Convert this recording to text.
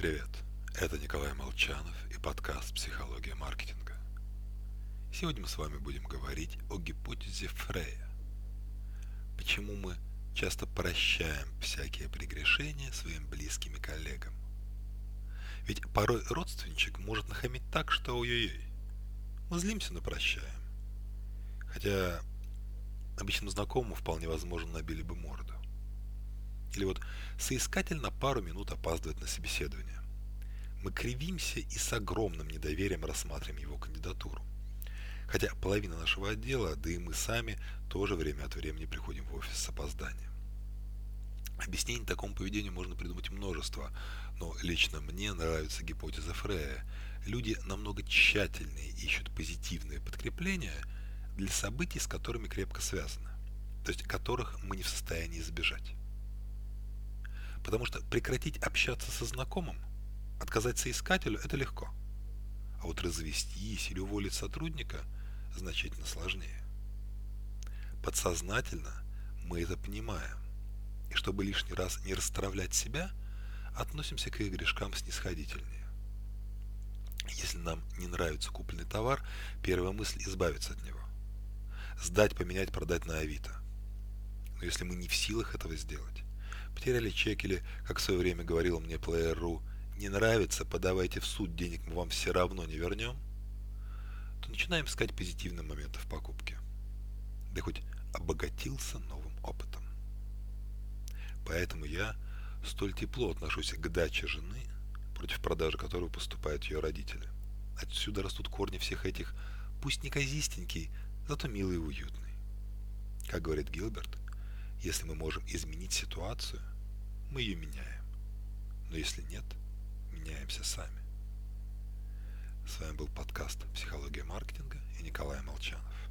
Привет, это Николай Молчанов и подкаст «Психология маркетинга». Сегодня мы с вами будем говорить о гипотезе Фрея. Почему мы часто прощаем всякие прегрешения своим близким и коллегам. Ведь порой родственничек может нахамить так, что ой-ой-ой. Мы злимся, но прощаем. Хотя обычным знакомым вполне возможно набили бы морду. Или вот соискатель на пару минут опаздывает на собеседование. Мы кривимся и с огромным недоверием рассматриваем его кандидатуру. Хотя половина нашего отдела, да и мы сами, тоже время от времени приходим в офис с опозданием. Объяснений такому поведению можно придумать множество, но лично мне нравится гипотеза Фрея. Люди намного тщательнее ищут позитивные подкрепления для событий, с которыми крепко связаны, то есть которых мы не в состоянии избежать. Потому что прекратить общаться со знакомым, отказать соискателю – это легко. А вот развестись или уволить сотрудника значительно сложнее. Подсознательно мы это понимаем. И чтобы лишний раз не расстравлять себя, относимся к их грешкам снисходительнее. Если нам не нравится купленный товар, первая мысль – избавиться от него. Сдать, поменять, продать на Авито. Но если мы не в силах этого сделать, потеряли чек или, как в свое время говорил мне Player.ru, не нравится, подавайте в суд, денег мы вам все равно не вернем, то начинаем искать позитивные моменты в покупке. Да хоть обогатился новым опытом. Поэтому я столь тепло отношусь к даче жены, против продажи которой поступают ее родители. Отсюда растут корни всех этих, пусть не казистенький, зато милый и уютный. Как говорит Гилберт, если мы можем изменить ситуацию, мы ее меняем. Но если нет, меняемся сами. С вами был подкаст «Психология маркетинга» и Николай Молчанов.